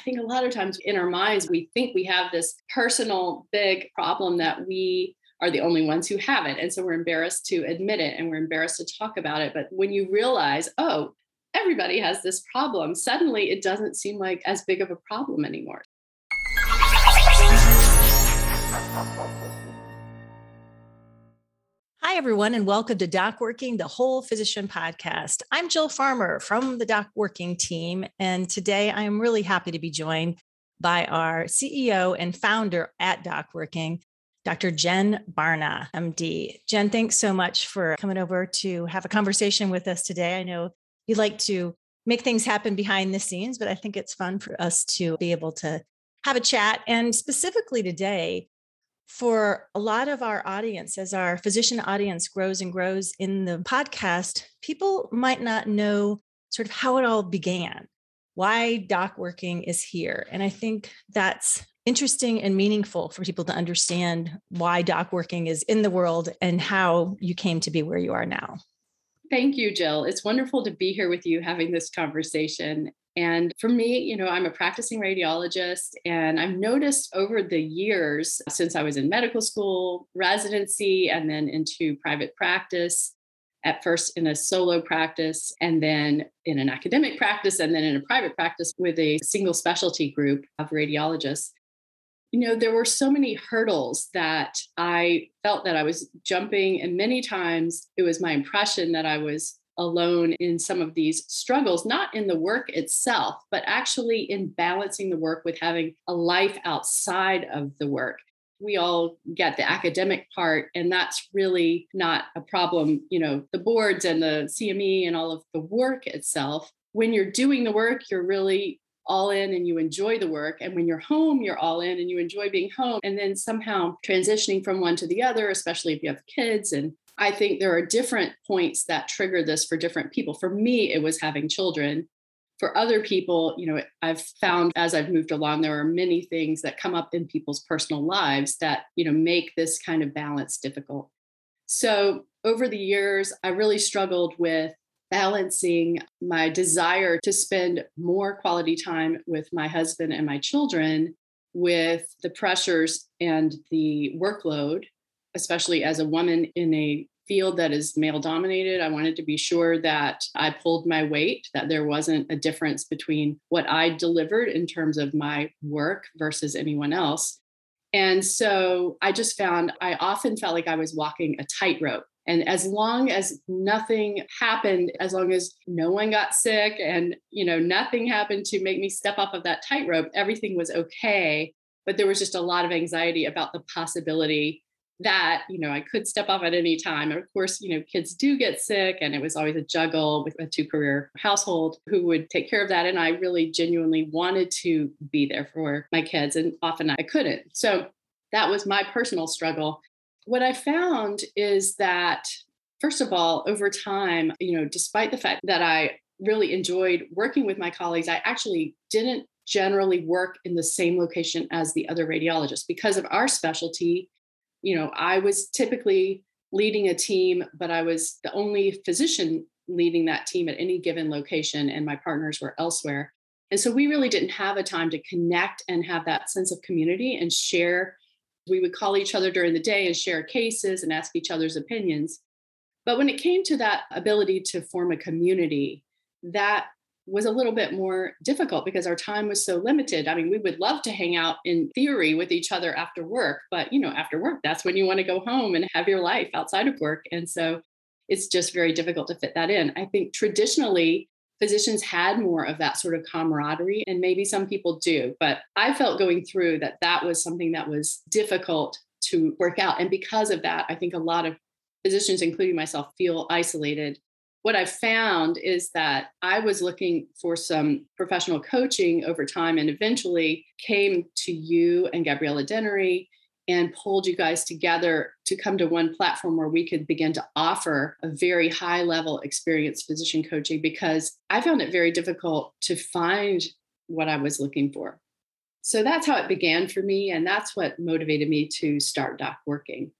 I think a lot of times in our minds, we think we have this personal big problem that we are the only ones who have it. And so we're embarrassed to admit it and we're embarrassed to talk about it. But when you realize, oh, everybody has this problem, suddenly it doesn't seem like as big of a problem anymore. Hi, everyone, and welcome to Doc Working, the Whole Physician Podcast. I'm Jill Farmer from the Doc Working team, and today I am really happy to be joined by our CEO and founder at Doc Working, Dr. Jen Barna, MD. Jen, thanks so much for coming over to have a conversation with us today. I know you like to make things happen behind the scenes, but I think it's fun for us to be able to have a chat. And specifically today, for a lot of our audience, as our physician audience grows and grows in the podcast, people might not know sort of how it all began, why doc working is here. And I think that's interesting and meaningful for people to understand why doc working is in the world and how you came to be where you are now. Thank you, Jill. It's wonderful to be here with you having this conversation. And for me, you know, I'm a practicing radiologist, and I've noticed over the years since I was in medical school, residency, and then into private practice, at first in a solo practice, and then in an academic practice, and then in a private practice with a single specialty group of radiologists. You know, there were so many hurdles that I felt that I was jumping, and many times it was my impression that I was alone in some of these struggles, not in the work itself, but actually in balancing the work with having a life outside of the work. We all get the academic part, and that's really not a problem. You know, the boards and the CME and all of the work itself. When you're doing the work, you're really all in and you enjoy the work. And when you're home, you're all in and you enjoy being home. And then somehow transitioning from one to the other, especially if you have kids and I think there are different points that trigger this for different people. For me, it was having children. For other people, you know, I've found as I've moved along, there are many things that come up in people's personal lives that, you know, make this kind of balance difficult. So over the years, I really struggled with balancing my desire to spend more quality time with my husband and my children with the pressures and the workload especially as a woman in a field that is male dominated. I wanted to be sure that I pulled my weight, that there wasn't a difference between what I delivered in terms of my work versus anyone else. And so I just found I often felt like I was walking a tightrope. And as long as nothing happened, as long as no one got sick and you know nothing happened to make me step off of that tightrope, everything was okay. But there was just a lot of anxiety about the possibility that you know i could step off at any time. And of course you know kids do get sick and it was always a juggle with a two career household who would take care of that and i really genuinely wanted to be there for my kids and often i couldn't. So that was my personal struggle. What i found is that first of all over time you know despite the fact that i really enjoyed working with my colleagues i actually didn't generally work in the same location as the other radiologists. Because of our specialty you know, I was typically leading a team, but I was the only physician leading that team at any given location, and my partners were elsewhere. And so we really didn't have a time to connect and have that sense of community and share. We would call each other during the day and share cases and ask each other's opinions. But when it came to that ability to form a community, that was a little bit more difficult because our time was so limited. I mean, we would love to hang out in theory with each other after work, but you know, after work, that's when you want to go home and have your life outside of work. And so it's just very difficult to fit that in. I think traditionally, physicians had more of that sort of camaraderie, and maybe some people do, but I felt going through that that was something that was difficult to work out. And because of that, I think a lot of physicians, including myself, feel isolated what I found is that I was looking for some professional coaching over time and eventually came to you and Gabriella Dennery and pulled you guys together to come to one platform where we could begin to offer a very high level experienced physician coaching because I found it very difficult to find what I was looking for. So that's how it began for me. And that's what motivated me to start Doc Working.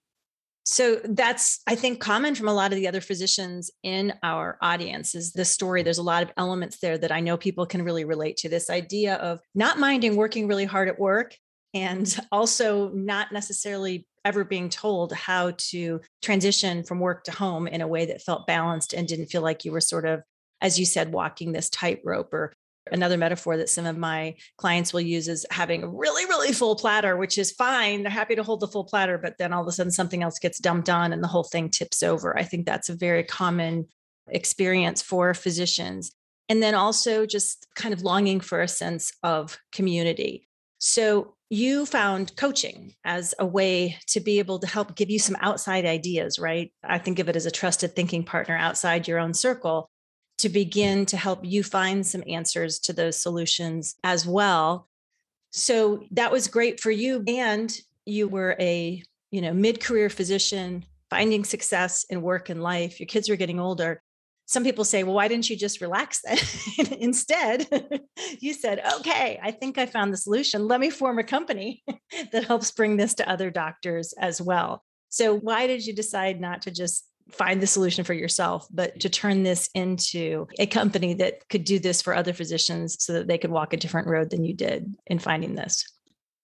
So that's, I think, common from a lot of the other physicians in our audience is this story. There's a lot of elements there that I know people can really relate to. This idea of not minding working really hard at work and also not necessarily ever being told how to transition from work to home in a way that felt balanced and didn't feel like you were sort of, as you said, walking this tightrope or another metaphor that some of my clients will use is having a really really full platter which is fine. They're happy to hold the full platter but then all of a sudden something else gets dumped on and the whole thing tips over. I think that's a very common experience for physicians. And then also just kind of longing for a sense of community. So you found coaching as a way to be able to help give you some outside ideas right? I think of it as a trusted thinking partner outside your own circle to begin to help you find some answers to those solutions as well. So that was great for you. And you were a, you know, mid-career physician finding success in work and life. Your kids were getting older. Some people say, well, why didn't you just relax then? Instead, you said, okay, I think I found the solution. Let me form a company that helps bring this to other doctors as well. So, why did you decide not to just find the solution for yourself, but to turn this into a company that could do this for other physicians so that they could walk a different road than you did in finding this?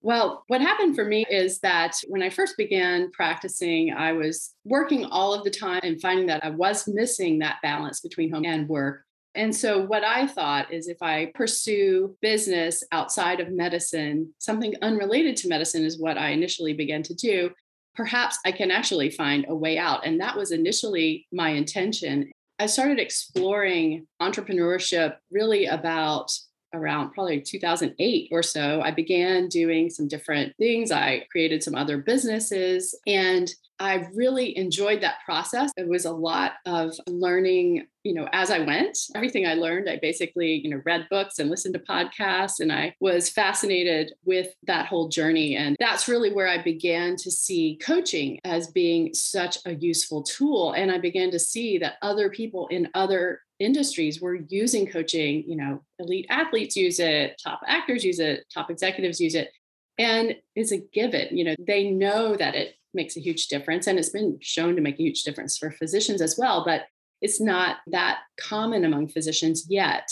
Well, what happened for me is that when I first began practicing, I was working all of the time and finding that I was missing that balance between home and work. And so, what I thought is if I pursue business outside of medicine, something unrelated to medicine is what I initially began to do perhaps I can actually find a way out. And that was initially my intention. I started exploring entrepreneurship really about around probably 2008 or so. I began doing some different things. I created some other businesses and I really enjoyed that process. It was a lot of learning, you know, as I went. Everything I learned, I basically, you know, read books and listened to podcasts and I was fascinated with that whole journey and that's really where I began to see coaching as being such a useful tool and I began to see that other people in other industries were using coaching, you know, elite athletes use it, top actors use it, top executives use it and it's a given you know they know that it makes a huge difference. And it's been shown to make a huge difference for physicians as well, but it's not that common among physicians yet.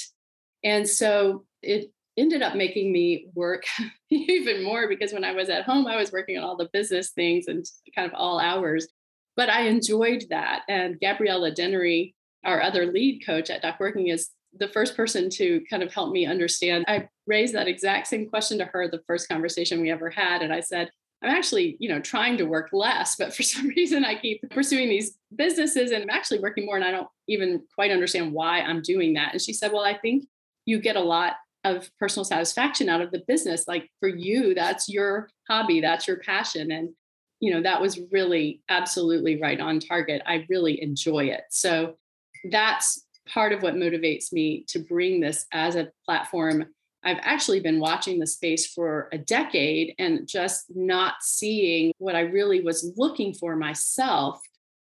And so it ended up making me work even more because when I was at home, I was working on all the business things and kind of all hours. But I enjoyed that. And Gabriella Dennery, our other lead coach at Doc Working, is the first person to kind of help me understand. I raised that exact same question to her the first conversation we ever had. And I said, I'm actually, you know, trying to work less, but for some reason I keep pursuing these businesses and I'm actually working more and I don't even quite understand why I'm doing that. And she said, Well, I think you get a lot of personal satisfaction out of the business. Like for you, that's your hobby, that's your passion. And, you know, that was really absolutely right on target. I really enjoy it. So that's part of what motivates me to bring this as a platform I've actually been watching the space for a decade and just not seeing what I really was looking for myself.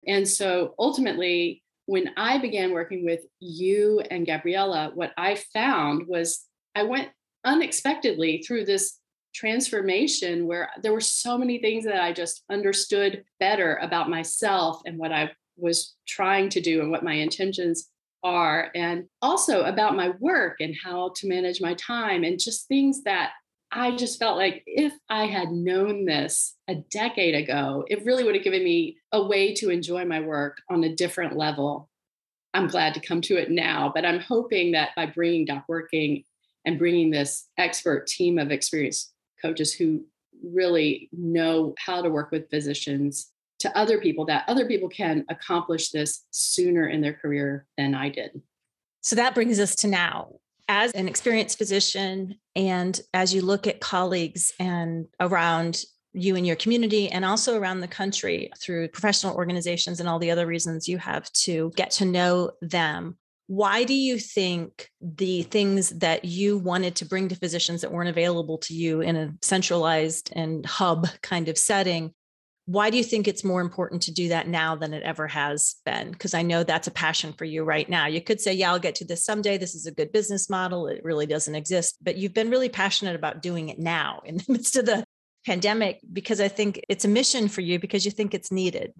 And so ultimately, when I began working with you and Gabriella, what I found was I went unexpectedly through this transformation where there were so many things that I just understood better about myself and what I was trying to do and what my intentions are, and also about my work and how to manage my time, and just things that I just felt like if I had known this a decade ago, it really would have given me a way to enjoy my work on a different level. I'm glad to come to it now, but I'm hoping that by bringing Doc Working and bringing this expert team of experienced coaches who really know how to work with physicians to other people that other people can accomplish this sooner in their career than I did. So that brings us to now. As an experienced physician, and as you look at colleagues and around you and your community, and also around the country through professional organizations and all the other reasons you have to get to know them, why do you think the things that you wanted to bring to physicians that weren't available to you in a centralized and hub kind of setting why do you think it's more important to do that now than it ever has been? Because i know that's a passion for you right now. You could say yeah i'll get to this someday. This is a good business model. It really doesn't exist. But you've been really passionate about doing it now in the midst of the pandemic because i think it's a mission for you because you think it's needed.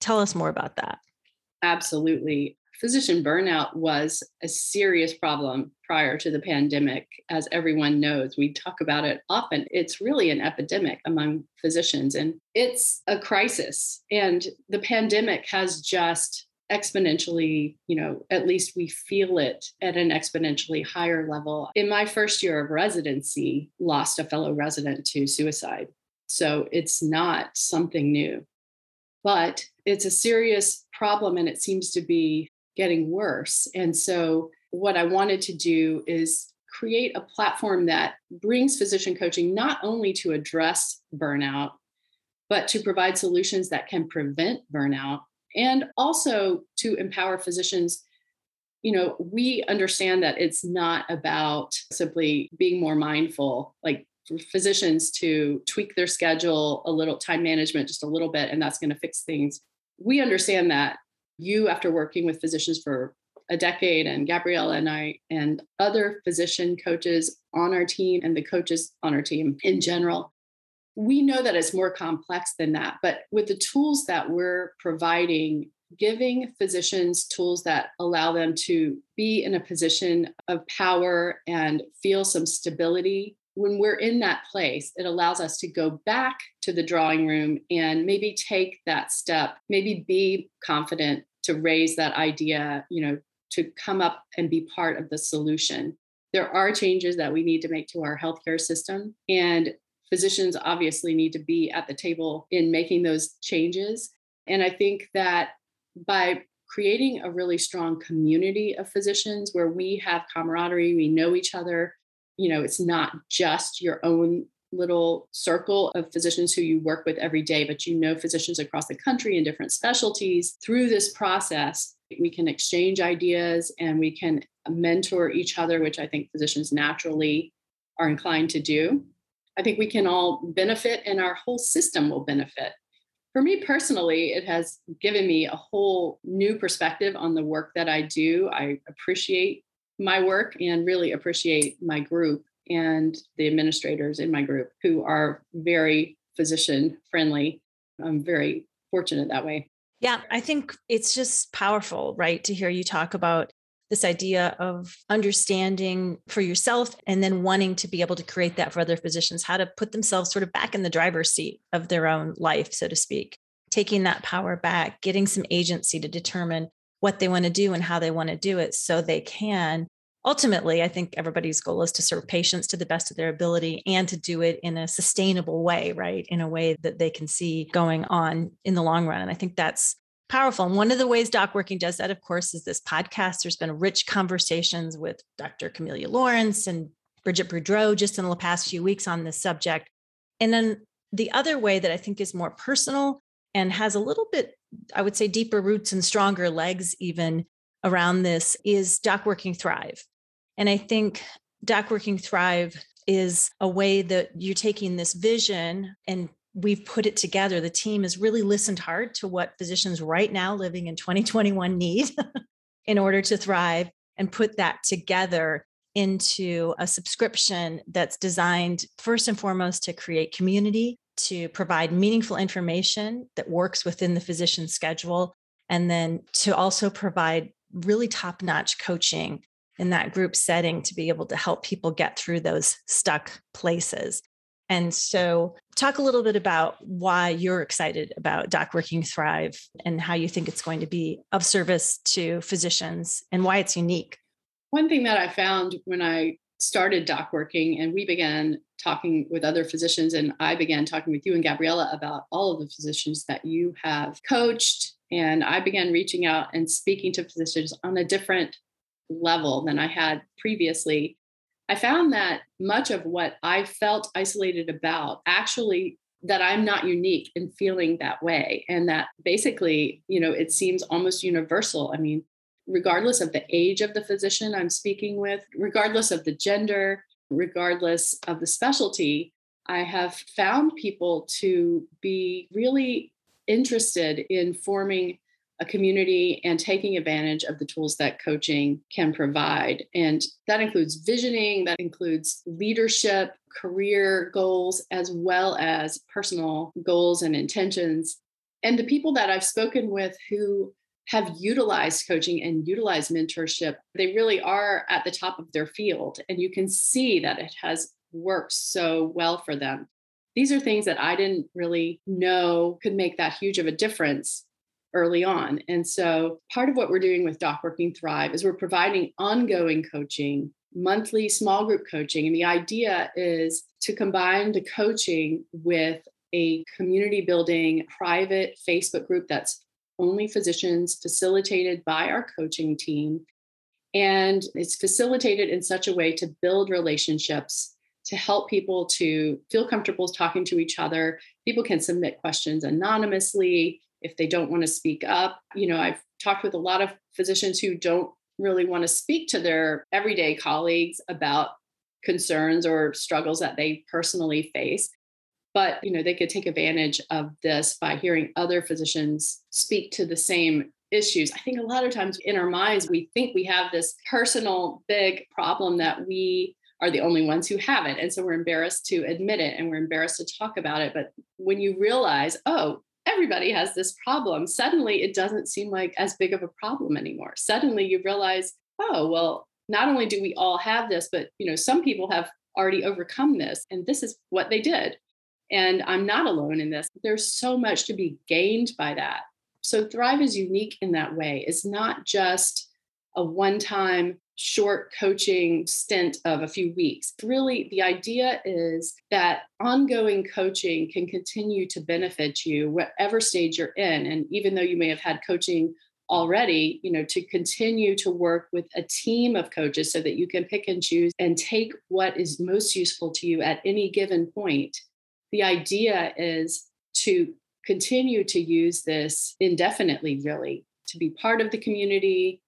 Tell us more about that. Absolutely. Physician burnout was a serious problem prior to the pandemic. As everyone knows, we talk about it often. It's really an epidemic among physicians and it's a crisis. And the pandemic has just exponentially, you know, at least we feel it at an exponentially higher level. In my first year of residency, lost a fellow resident to suicide. So it's not something new. But it's a serious problem and it seems to be getting worse. And so what I wanted to do is create a platform that brings physician coaching not only to address burnout, but to provide solutions that can prevent burnout and also to empower physicians you know we understand that it's not about simply being more mindful like physicians to tweak their schedule a little time management just a little bit and that's going to fix things we understand that you after working with physicians for a decade and gabriella and i and other physician coaches on our team and the coaches on our team in general we know that it's more complex than that, but with the tools that we're providing, giving physicians tools that allow them to be in a position of power and feel some stability. When we're in that place, it allows us to go back to the drawing room and maybe take that step, maybe be confident to raise that idea, you know, to come up and be part of the solution. There are changes that we need to make to our healthcare system. And physicians obviously need to be at the table in making those changes. And I think that by creating a really strong community of physicians where we have camaraderie, we know each other, you know, it's not just your own little circle of physicians who you work with every day, but you know physicians across the country in different specialties. Through this process, we can exchange ideas and we can mentor each other, which I think physicians naturally are inclined to do. I think we can all benefit and our whole system will benefit. For me personally, it has given me a whole new perspective on the work that I do. I appreciate my work and really appreciate my group and the administrators in my group who are very physician friendly. I'm very fortunate that way. Yeah, I think it's just powerful, right, to hear you talk about this idea of understanding for yourself and then wanting to be able to create that for other physicians, how to put themselves sort of back in the driver's seat of their own life, so to speak, taking that power back, getting some agency to determine what they want to do and how they want to do it so they can. Ultimately, I think everybody's goal is to serve patients to the best of their ability and to do it in a sustainable way, right? In a way that they can see going on in the long run. And I think that's powerful. And one of the ways Doc Working does that, of course, is this podcast. There's been rich conversations with Dr. Camelia Lawrence and Bridget Boudreau just in the past few weeks on this subject. And then the other way that I think is more personal and has a little bit, I would say, deeper roots and stronger legs even around this is Doc Working Thrive. And I think Doc Working Thrive is a way that you're taking this vision and we've put it together. The team has really listened hard to what physicians right now living in 2021 need in order to thrive and put that together into a subscription that's designed first and foremost to create community, to provide meaningful information that works within the physician schedule, and then to also provide really top notch coaching in that group setting to be able to help people get through those stuck places. And so, talk a little bit about why you're excited about Doc Working Thrive and how you think it's going to be of service to physicians and why it's unique. One thing that I found when I started Doc Working and we began talking with other physicians, and I began talking with you and Gabriella about all of the physicians that you have coached. And I began reaching out and speaking to physicians on a different level than I had previously. I found that much of what I felt isolated about actually that I'm not unique in feeling that way. And that basically, you know, it seems almost universal. I mean, regardless of the age of the physician I'm speaking with, regardless of the gender, regardless of the specialty, I have found people to be really interested in forming a community and taking advantage of the tools that coaching can provide. And that includes visioning, that includes leadership, career goals, as well as personal goals and intentions. And the people that I've spoken with who have utilized coaching and utilized mentorship, they really are at the top of their field. And you can see that it has worked so well for them. These are things that I didn't really know could make that huge of a difference early on. And so part of what we're doing with Doc Working Thrive is we're providing ongoing coaching, monthly small group coaching. And the idea is to combine the coaching with a community building private Facebook group that's only physicians facilitated by our coaching team. And it's facilitated in such a way to build relationships, to help people to feel comfortable talking to each other. People can submit questions anonymously if they don't want to speak up. You know, I've talked with a lot of physicians who don't really want to speak to their everyday colleagues about concerns or struggles that they personally face. But you know they could take advantage of this by hearing other physicians speak to the same issues. I think a lot of times in our minds we think we have this personal big problem that we are the only ones who have it. And so we're embarrassed to admit it and we're embarrassed to talk about it. But when you realize oh everybody has this problem suddenly it doesn't seem like as big of a problem anymore suddenly you realize oh well not only do we all have this but you know some people have already overcome this and this is what they did and I'm not alone in this. There's so much to be gained by that. So Thrive is unique in that way. It's not just a one time short coaching stint of a few weeks. Really, the idea is that ongoing coaching can continue to benefit you, whatever stage you're in. And even though you may have had coaching already, you know, to continue to work with a team of coaches so that you can pick and choose and take what is most useful to you at any given point the idea is to continue to use this indefinitely, really, to be part of the community,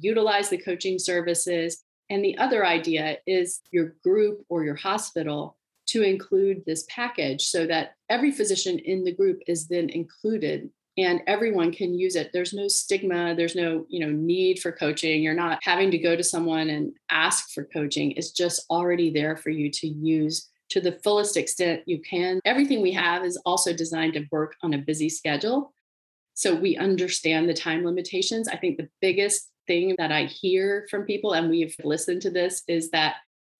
utilize the coaching services. And the other idea is your group or your hospital to include this package so that every physician in the group is then included and everyone can use it there's no stigma there's no you know need for coaching you're not having to go to someone and ask for coaching it's just already there for you to use to the fullest extent you can. Everything we have is also designed to work on a busy schedule. So we understand the time limitations. I think the biggest thing that I hear from people, and we've listened to this, is that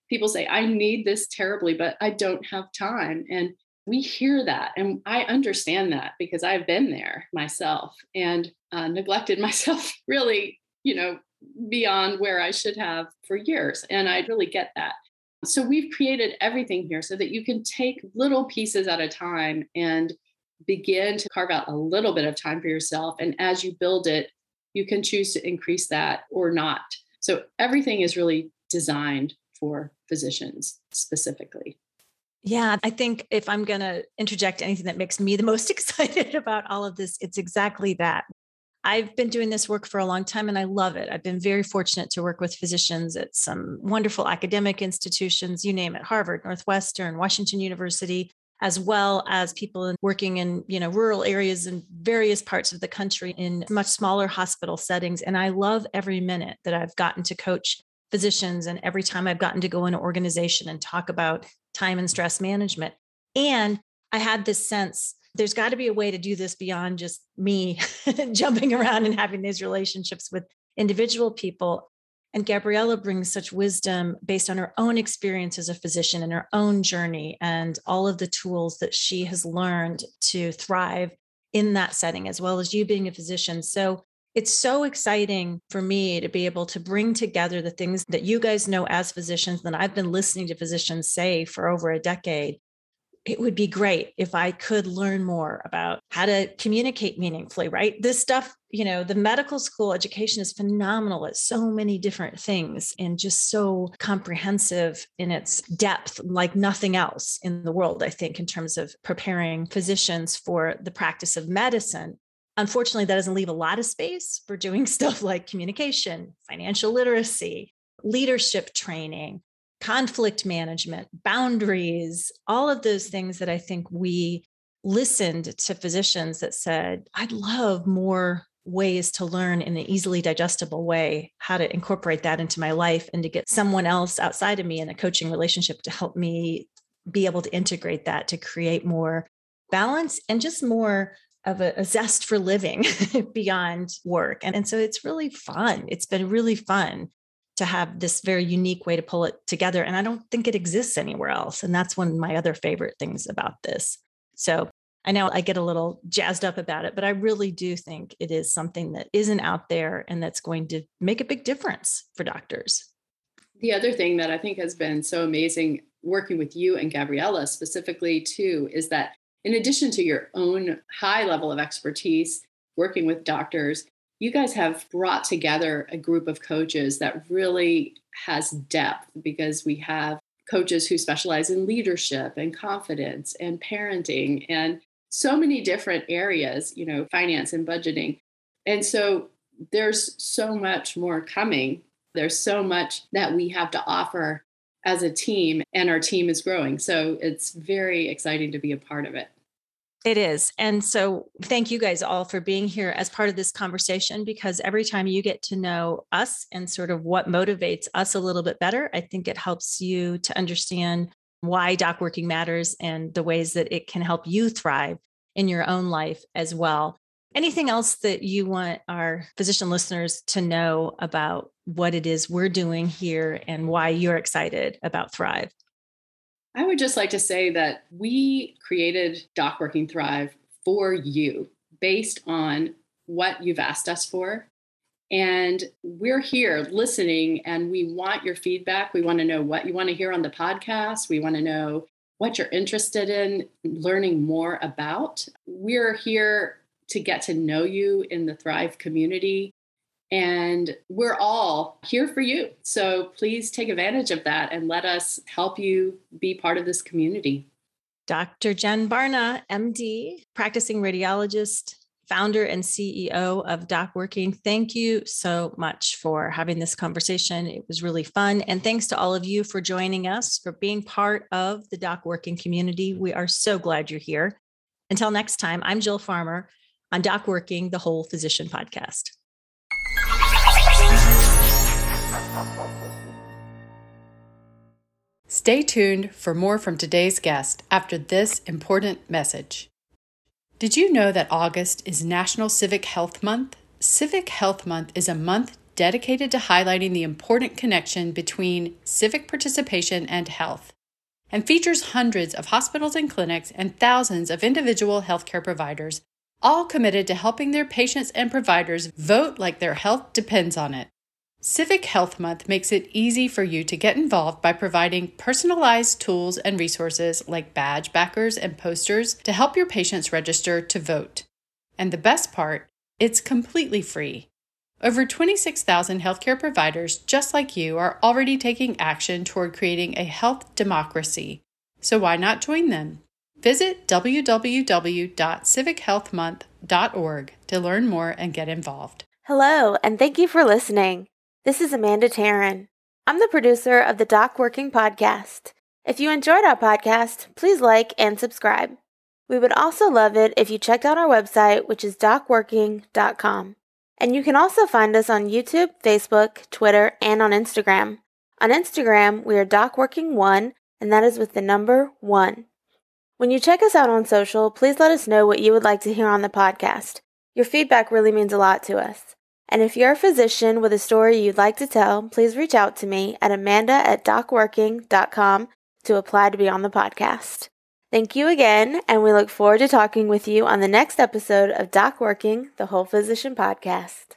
people say, I need this terribly, but I don't have time. And we hear that. And I understand that because I've been there myself and uh, neglected myself really, you know, beyond where I should have for years. And I really get that. So we've created everything here so that you can take little pieces at a time and begin to carve out a little bit of time for yourself. And as you build it, you can choose to increase that or not. So everything is really designed for physicians specifically. Yeah, I think if I'm going to interject anything that makes me the most excited about all of this, it's exactly that. I've been doing this work for a long time and I love it. I've been very fortunate to work with physicians at some wonderful academic institutions, you name it, Harvard, Northwestern, Washington University, as well as people working in, you know, rural areas in various parts of the country in much smaller hospital settings and I love every minute that I've gotten to coach physicians and every time I've gotten to go in an organization and talk about time and stress management. And I had this sense there's got to be a way to do this beyond just me jumping around and having these relationships with individual people. And Gabriella brings such wisdom based on her own experience as a physician and her own journey and all of the tools that she has learned to thrive in that setting, as well as you being a physician. So it's so exciting for me to be able to bring together the things that you guys know as physicians that I've been listening to physicians say for over a decade it would be great if I could learn more about how to communicate meaningfully, right? This stuff, you know, the medical school education is phenomenal at so many different things and just so comprehensive in its depth, like nothing else in the world, I think, in terms of preparing physicians for the practice of medicine. Unfortunately, that doesn't leave a lot of space for doing stuff like communication, financial literacy, leadership training, conflict management, boundaries, all of those things that I think we listened to physicians that said, I'd love more ways to learn in an easily digestible way how to incorporate that into my life and to get someone else outside of me in a coaching relationship to help me be able to integrate that to create more balance and just more of a, a zest for living beyond work. And, and so it's really fun. It's been really fun to have this very unique way to pull it together. And I don't think it exists anywhere else. And that's one of my other favorite things about this. So I know I get a little jazzed up about it, but I really do think it is something that isn't out there and that's going to make a big difference for doctors. The other thing that I think has been so amazing working with you and Gabriella specifically, too, is that in addition to your own high level of expertise working with doctors, you guys have brought together a group of coaches that really has depth because we have coaches who specialize in leadership and confidence and parenting and so many different areas, you know, finance and budgeting. And so there's so much more coming. There's so much that we have to offer as a team, and our team is growing. So it's very exciting to be a part of it. It is. And so thank you guys all for being here as part of this conversation because every time you get to know us and sort of what motivates us a little bit better, I think it helps you to understand why doc working matters and the ways that it can help you thrive in your own life as well. Anything else that you want our physician listeners to know about what it is we're doing here and why you're excited about Thrive? I would just like to say that we created Doc Working Thrive for you based on what you've asked us for. And we're here listening, and we want your feedback. We want to know what you want to hear on the podcast. We want to know what you're interested in learning more about. We're here to get to know you in the Thrive community. And we're all here for you. So please take advantage of that and let us help you be part of this community. Dr. Jen Barna, MD, practicing radiologist, founder and CEO of Doc Working. Thank you so much for having this conversation. It was really fun. And thanks to all of you for joining us, for being part of the Doc Working community. We are so glad you're here. Until next time, I'm Jill Farmer on Doc Working, the Whole Physician Podcast. Stay tuned for more from today's guest after this important message. Did you know that August is National Civic Health Month? Civic Health Month is a month dedicated to highlighting the important connection between civic participation and health and features hundreds of hospitals and clinics and thousands of individual healthcare providers all committed to helping their patients and providers vote like their health depends on it. Civic Health Month makes it easy for you to get involved by providing personalized tools and resources like badge backers and posters to help your patients register to vote. And the best part, it's completely free. Over 26,000 healthcare providers just like you are already taking action toward creating a health democracy. So why not join them? Visit www.civichealthmonth.org to learn more and get involved. Hello, and thank you for listening. This is Amanda Taryn. I'm the producer of the Doc Working Podcast. If you enjoyed our podcast, please like and subscribe. We would also love it if you checked out our website, which is docworking.com. And you can also find us on YouTube, Facebook, Twitter, and on Instagram. On Instagram, we are DocWorking1, and that is with the number 1. When you check us out on social, please let us know what you would like to hear on the podcast. Your feedback really means a lot to us. And if you're a physician with a story you'd like to tell, please reach out to me at amanda at docworking.com to apply to be on the podcast. Thank you again, and we look forward to talking with you on the next episode of Doc Working, the Whole Physician Podcast.